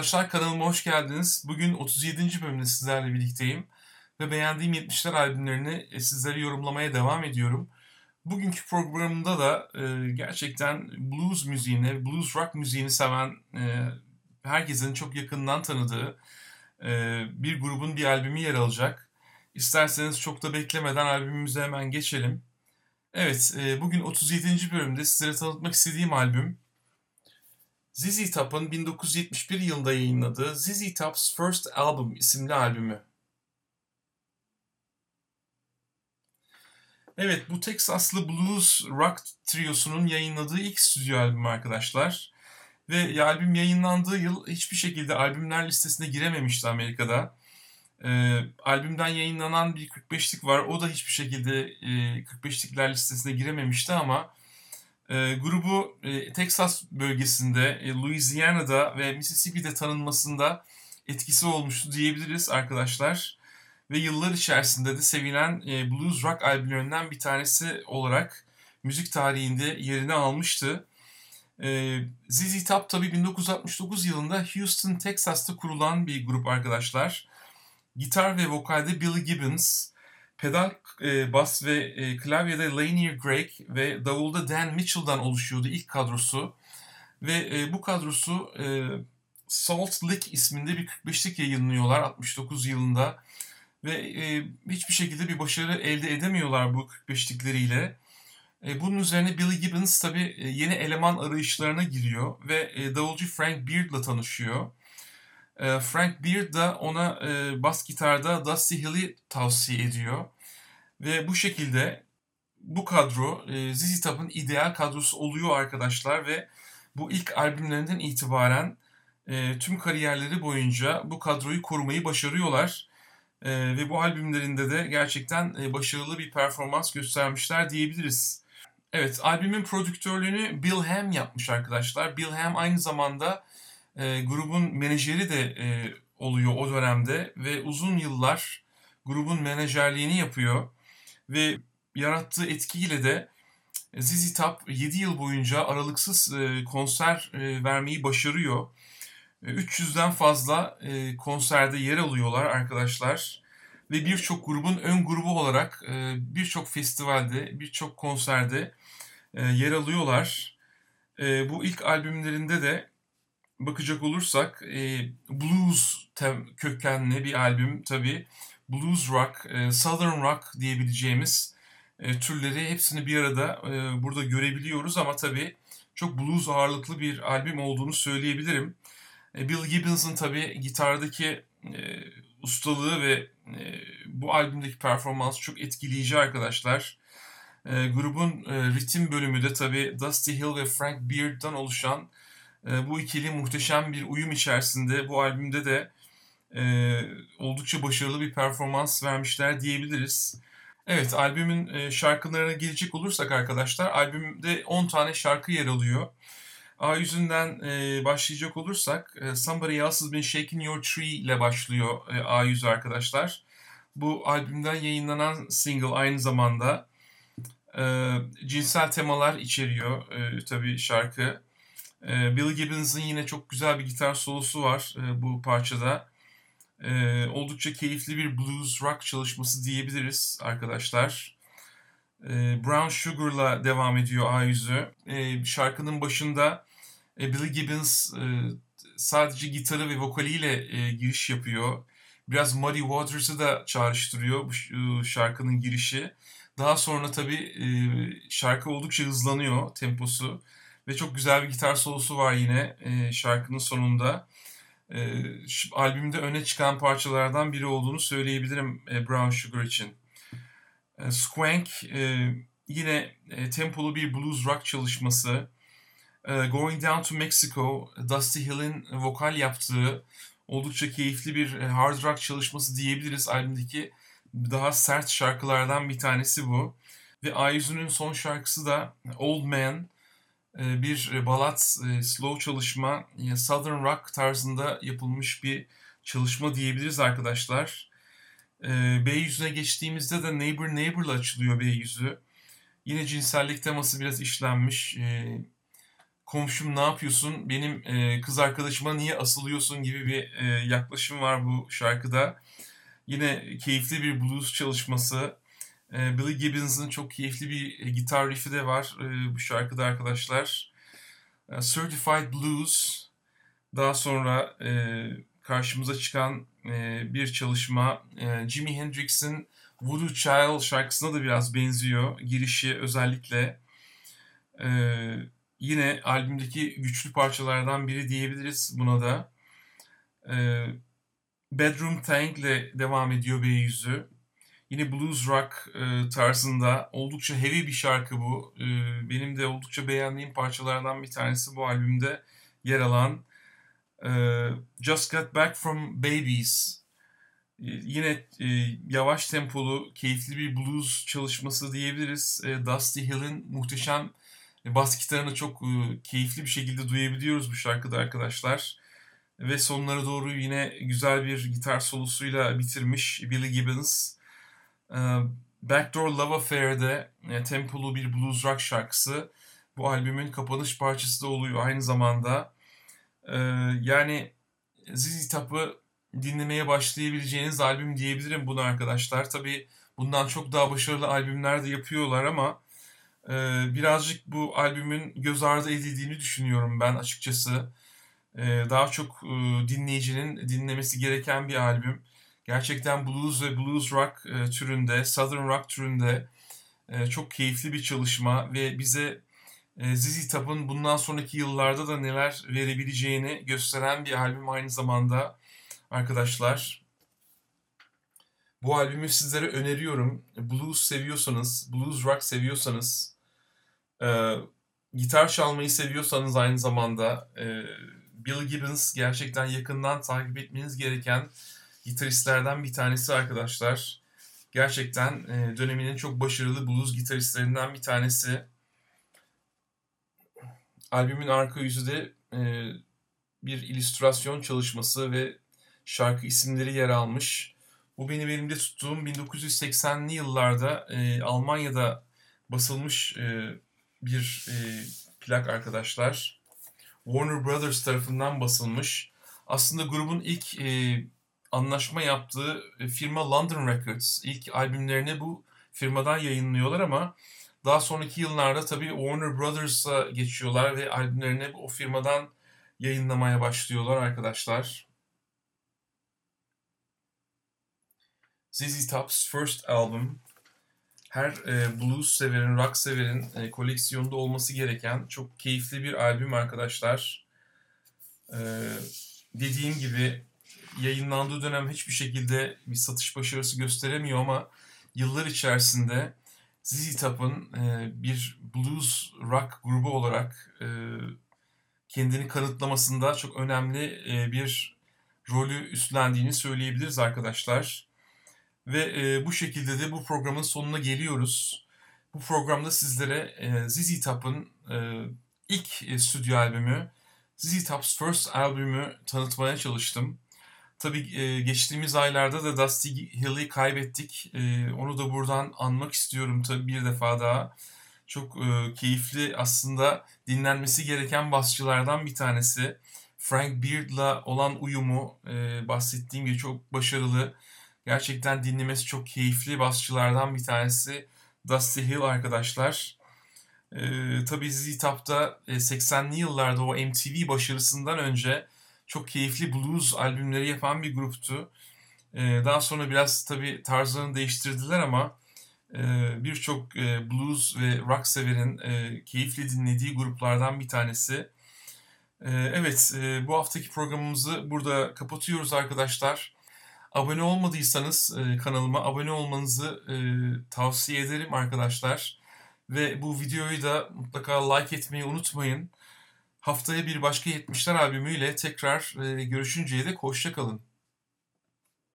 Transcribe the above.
arkadaşlar kanalıma hoş geldiniz. Bugün 37. bölümde sizlerle birlikteyim. Ve beğendiğim 70'ler albümlerini e, sizlere yorumlamaya devam ediyorum. Bugünkü programımda da e, gerçekten blues müziğini, blues rock müziğini seven e, herkesin çok yakından tanıdığı e, bir grubun bir albümü yer alacak. İsterseniz çok da beklemeden albümümüze hemen geçelim. Evet, e, bugün 37. bölümde sizlere tanıtmak istediğim albüm ZZ Top'un 1971 yılında yayınladığı ZZ Top's First Album isimli albümü. Evet bu Texaslı blues rock triosunun yayınladığı ilk stüdyo albümü arkadaşlar. Ve albüm yayınlandığı yıl hiçbir şekilde albümler listesine girememişti Amerika'da. E, albümden yayınlanan bir 45'lik var. O da hiçbir şekilde e, 45'likler listesine girememişti ama e, grubu e, Texas bölgesinde, e, Louisiana'da ve Mississippi'de tanınmasında etkisi olmuştu diyebiliriz arkadaşlar. Ve yıllar içerisinde de sevilen e, blues rock albümlerinden bir tanesi olarak müzik tarihinde yerini almıştı. E, ZZ Top tabi 1969 yılında Houston, Texas'ta kurulan bir grup arkadaşlar. Gitar ve vokalde Billy Gibbons, pedal, e, bas ve e, klavyede Lanier Gregg ve davulda Dan Mitchell'dan oluşuyordu ilk kadrosu. Ve e, bu kadrosu e, Salt Lick isminde bir 45'lik yayınlıyorlar 69 yılında. Ve e, hiçbir şekilde bir başarı elde edemiyorlar bu 45'likleriyle. E, bunun üzerine Billy Gibbons tabi e, yeni eleman arayışlarına giriyor ve e, davulcu Frank Beard'la tanışıyor. E, Frank Beard da ona e, bas gitarda Dusty Hill'i tavsiye ediyor. Ve bu şekilde bu kadro e, ZZ Top'un ideal kadrosu oluyor arkadaşlar ve bu ilk albümlerinden itibaren e, tüm kariyerleri boyunca bu kadroyu korumayı başarıyorlar. Ve bu albümlerinde de gerçekten başarılı bir performans göstermişler diyebiliriz. Evet, albümün prodüktörlüğünü Bill Ham yapmış arkadaşlar. Bill Ham aynı zamanda e, grubun menajeri de e, oluyor o dönemde ve uzun yıllar grubun menajerliğini yapıyor ve yarattığı etkiyle de e, ZZ Top 7 yıl boyunca aralıksız e, konser e, vermeyi başarıyor. 300'den fazla konserde yer alıyorlar arkadaşlar. Ve birçok grubun ön grubu olarak birçok festivalde, birçok konserde yer alıyorlar. Bu ilk albümlerinde de bakacak olursak blues kökenli bir albüm tabii blues rock, e, southern rock diyebileceğimiz e, türleri hepsini bir arada e, burada görebiliyoruz ama tabii çok blues ağırlıklı bir albüm olduğunu söyleyebilirim. Bill Gibbons'ın tabii gitardaki ustalığı ve bu albümdeki performans çok etkileyici arkadaşlar. grubun ritim bölümü de tabii Dusty Hill ve Frank Beard'dan oluşan bu ikili muhteşem bir uyum içerisinde bu albümde de e, oldukça başarılı bir performans vermişler diyebiliriz. Evet albümün e, şarkılarına gelecek olursak arkadaşlar albümde 10 tane şarkı yer alıyor. A yüzünden e, başlayacak olursak e, Somebody Else's Been Shaking Your Tree ile başlıyor e, A yüzü arkadaşlar. Bu albümden yayınlanan single aynı zamanda e, cinsel temalar içeriyor e, tabii şarkı. E, Bill Gibbons'ın yine çok güzel bir gitar solosu var e, bu parçada. E, oldukça keyifli bir blues rock çalışması diyebiliriz arkadaşlar. E, Brown Sugar'la devam ediyor A yüzü. Şarkının başında e, Billy Gibbons e, sadece gitarı ve vokaliyle giriş yapıyor. Biraz Muddy Waters'ı da çağrıştırıyor bu şarkının girişi. Daha sonra tabii şarkı oldukça hızlanıyor temposu. Ve çok güzel bir gitar solosu var yine e, şarkının sonunda e, albümde öne çıkan parçalardan biri olduğunu söyleyebilirim e, Brown Sugar için. E, Squank e, yine e, tempolu bir blues rock çalışması. E, Going Down to Mexico, Dusty Hill'in vokal yaptığı oldukça keyifli bir e, hard rock çalışması diyebiliriz. Albümdeki daha sert şarkılardan bir tanesi bu. Ve Ayüzü'nün son şarkısı da Old Man. Ee, bir e, balat e, slow çalışma Southern Rock tarzında yapılmış bir çalışma diyebiliriz arkadaşlar. B yüzüne geçtiğimizde de Neighbor Neighbor'la açılıyor B yüzü. Yine cinsellik teması biraz işlenmiş. Komşum ne yapıyorsun, benim e, kız arkadaşıma niye asılıyorsun gibi bir e, yaklaşım var bu şarkıda. Yine keyifli bir blues çalışması. E, Billy Gibbons'ın çok keyifli bir e, gitar riffi de var e, bu şarkıda arkadaşlar. E, Certified Blues. Daha sonra e, karşımıza çıkan bir çalışma Jimi Hendrix'in Voodoo Child şarkısına da biraz benziyor. Girişi özellikle. E, yine albümdeki güçlü parçalardan biri diyebiliriz buna da. Bedroom Tank ile devam ediyor B100'ü. Yine blues rock e, tarzında oldukça heavy bir şarkı bu. E, benim de oldukça beğendiğim parçalardan bir tanesi bu albümde yer alan e, Just Got Back From Babies. E, yine e, yavaş tempolu, keyifli bir blues çalışması diyebiliriz. E, Dusty Hill'in muhteşem e, bas gitarını çok e, keyifli bir şekilde duyabiliyoruz bu şarkıda arkadaşlar. Ve sonlara doğru yine güzel bir gitar solosuyla bitirmiş Billy Gibbons. E, Backdoor Love Affair'de e, tempolu bir blues rock şarkısı. Bu albümün kapanış parçası da oluyor aynı zamanda. E, yani ZZ Top'ı dinlemeye başlayabileceğiniz albüm diyebilirim bunu arkadaşlar. Tabi bundan çok daha başarılı albümler de yapıyorlar ama e, birazcık bu albümün göz ardı edildiğini düşünüyorum ben açıkçası. E, daha çok dinleyicinin dinlemesi gereken bir albüm. Gerçekten blues ve blues rock e, türünde, southern rock türünde e, çok keyifli bir çalışma ve bize e, ZZ Top'un bundan sonraki yıllarda da neler verebileceğini gösteren bir albüm aynı zamanda arkadaşlar. Bu albümü sizlere öneriyorum. Blues seviyorsanız, blues rock seviyorsanız, e, gitar çalmayı seviyorsanız aynı zamanda e, Bill Gibbons gerçekten yakından takip etmeniz gereken gitaristlerden bir tanesi arkadaşlar. Gerçekten e, döneminin çok başarılı blues gitaristlerinden bir tanesi. Albümün arka yüzü de e, bir illüstrasyon çalışması ve şarkı isimleri yer almış. Bu benim elimde tuttuğum 1980'li yıllarda e, Almanya'da basılmış e, bir e, plak arkadaşlar. Warner Brothers tarafından basılmış. Aslında grubun ilk e, anlaşma yaptığı e, firma London Records. İlk albümlerini bu firmadan yayınlıyorlar ama daha sonraki yıllarda tabii Warner Brothers'a geçiyorlar ve albümlerini o firmadan yayınlamaya başlıyorlar arkadaşlar. ZZ Top's first album her e, blues severin, rock severin e, koleksiyonda olması gereken çok keyifli bir albüm arkadaşlar. E, dediğim gibi yayınlandığı dönem hiçbir şekilde bir satış başarısı gösteremiyor ama yıllar içerisinde ZZ Top'un e, bir blues rock grubu olarak e, kendini kanıtlamasında çok önemli e, bir rolü üstlendiğini söyleyebiliriz arkadaşlar. Ve e, bu şekilde de bu programın sonuna geliyoruz. Bu programda sizlere e, ZZ Top'un e, ilk e, stüdyo albümü, ZZ Top's First albümü tanıtmaya çalıştım. Tabii e, geçtiğimiz aylarda da Dusty Hill'i kaybettik. E, onu da buradan anmak istiyorum tabii bir defa daha. Çok e, keyifli aslında dinlenmesi gereken basçılardan bir tanesi. Frank Beard'la olan uyumu e, bahsettiğim gibi çok başarılı. Gerçekten dinlemesi çok keyifli basçılardan bir tanesi Dusty Hill arkadaşlar. Ee, tabii ZZ Top'ta 80'li yıllarda o MTV başarısından önce çok keyifli blues albümleri yapan bir gruptu. Ee, daha sonra biraz tabii tarzlarını değiştirdiler ama e, birçok e, blues ve rock severin e, keyifli dinlediği gruplardan bir tanesi. E, evet e, bu haftaki programımızı burada kapatıyoruz arkadaşlar. Abone olmadıysanız e, kanalıma abone olmanızı e, tavsiye ederim arkadaşlar. Ve bu videoyu da mutlaka like etmeyi unutmayın. Haftaya bir başka 70'ler albümüyle tekrar e, görüşünceye dek hoşçakalın.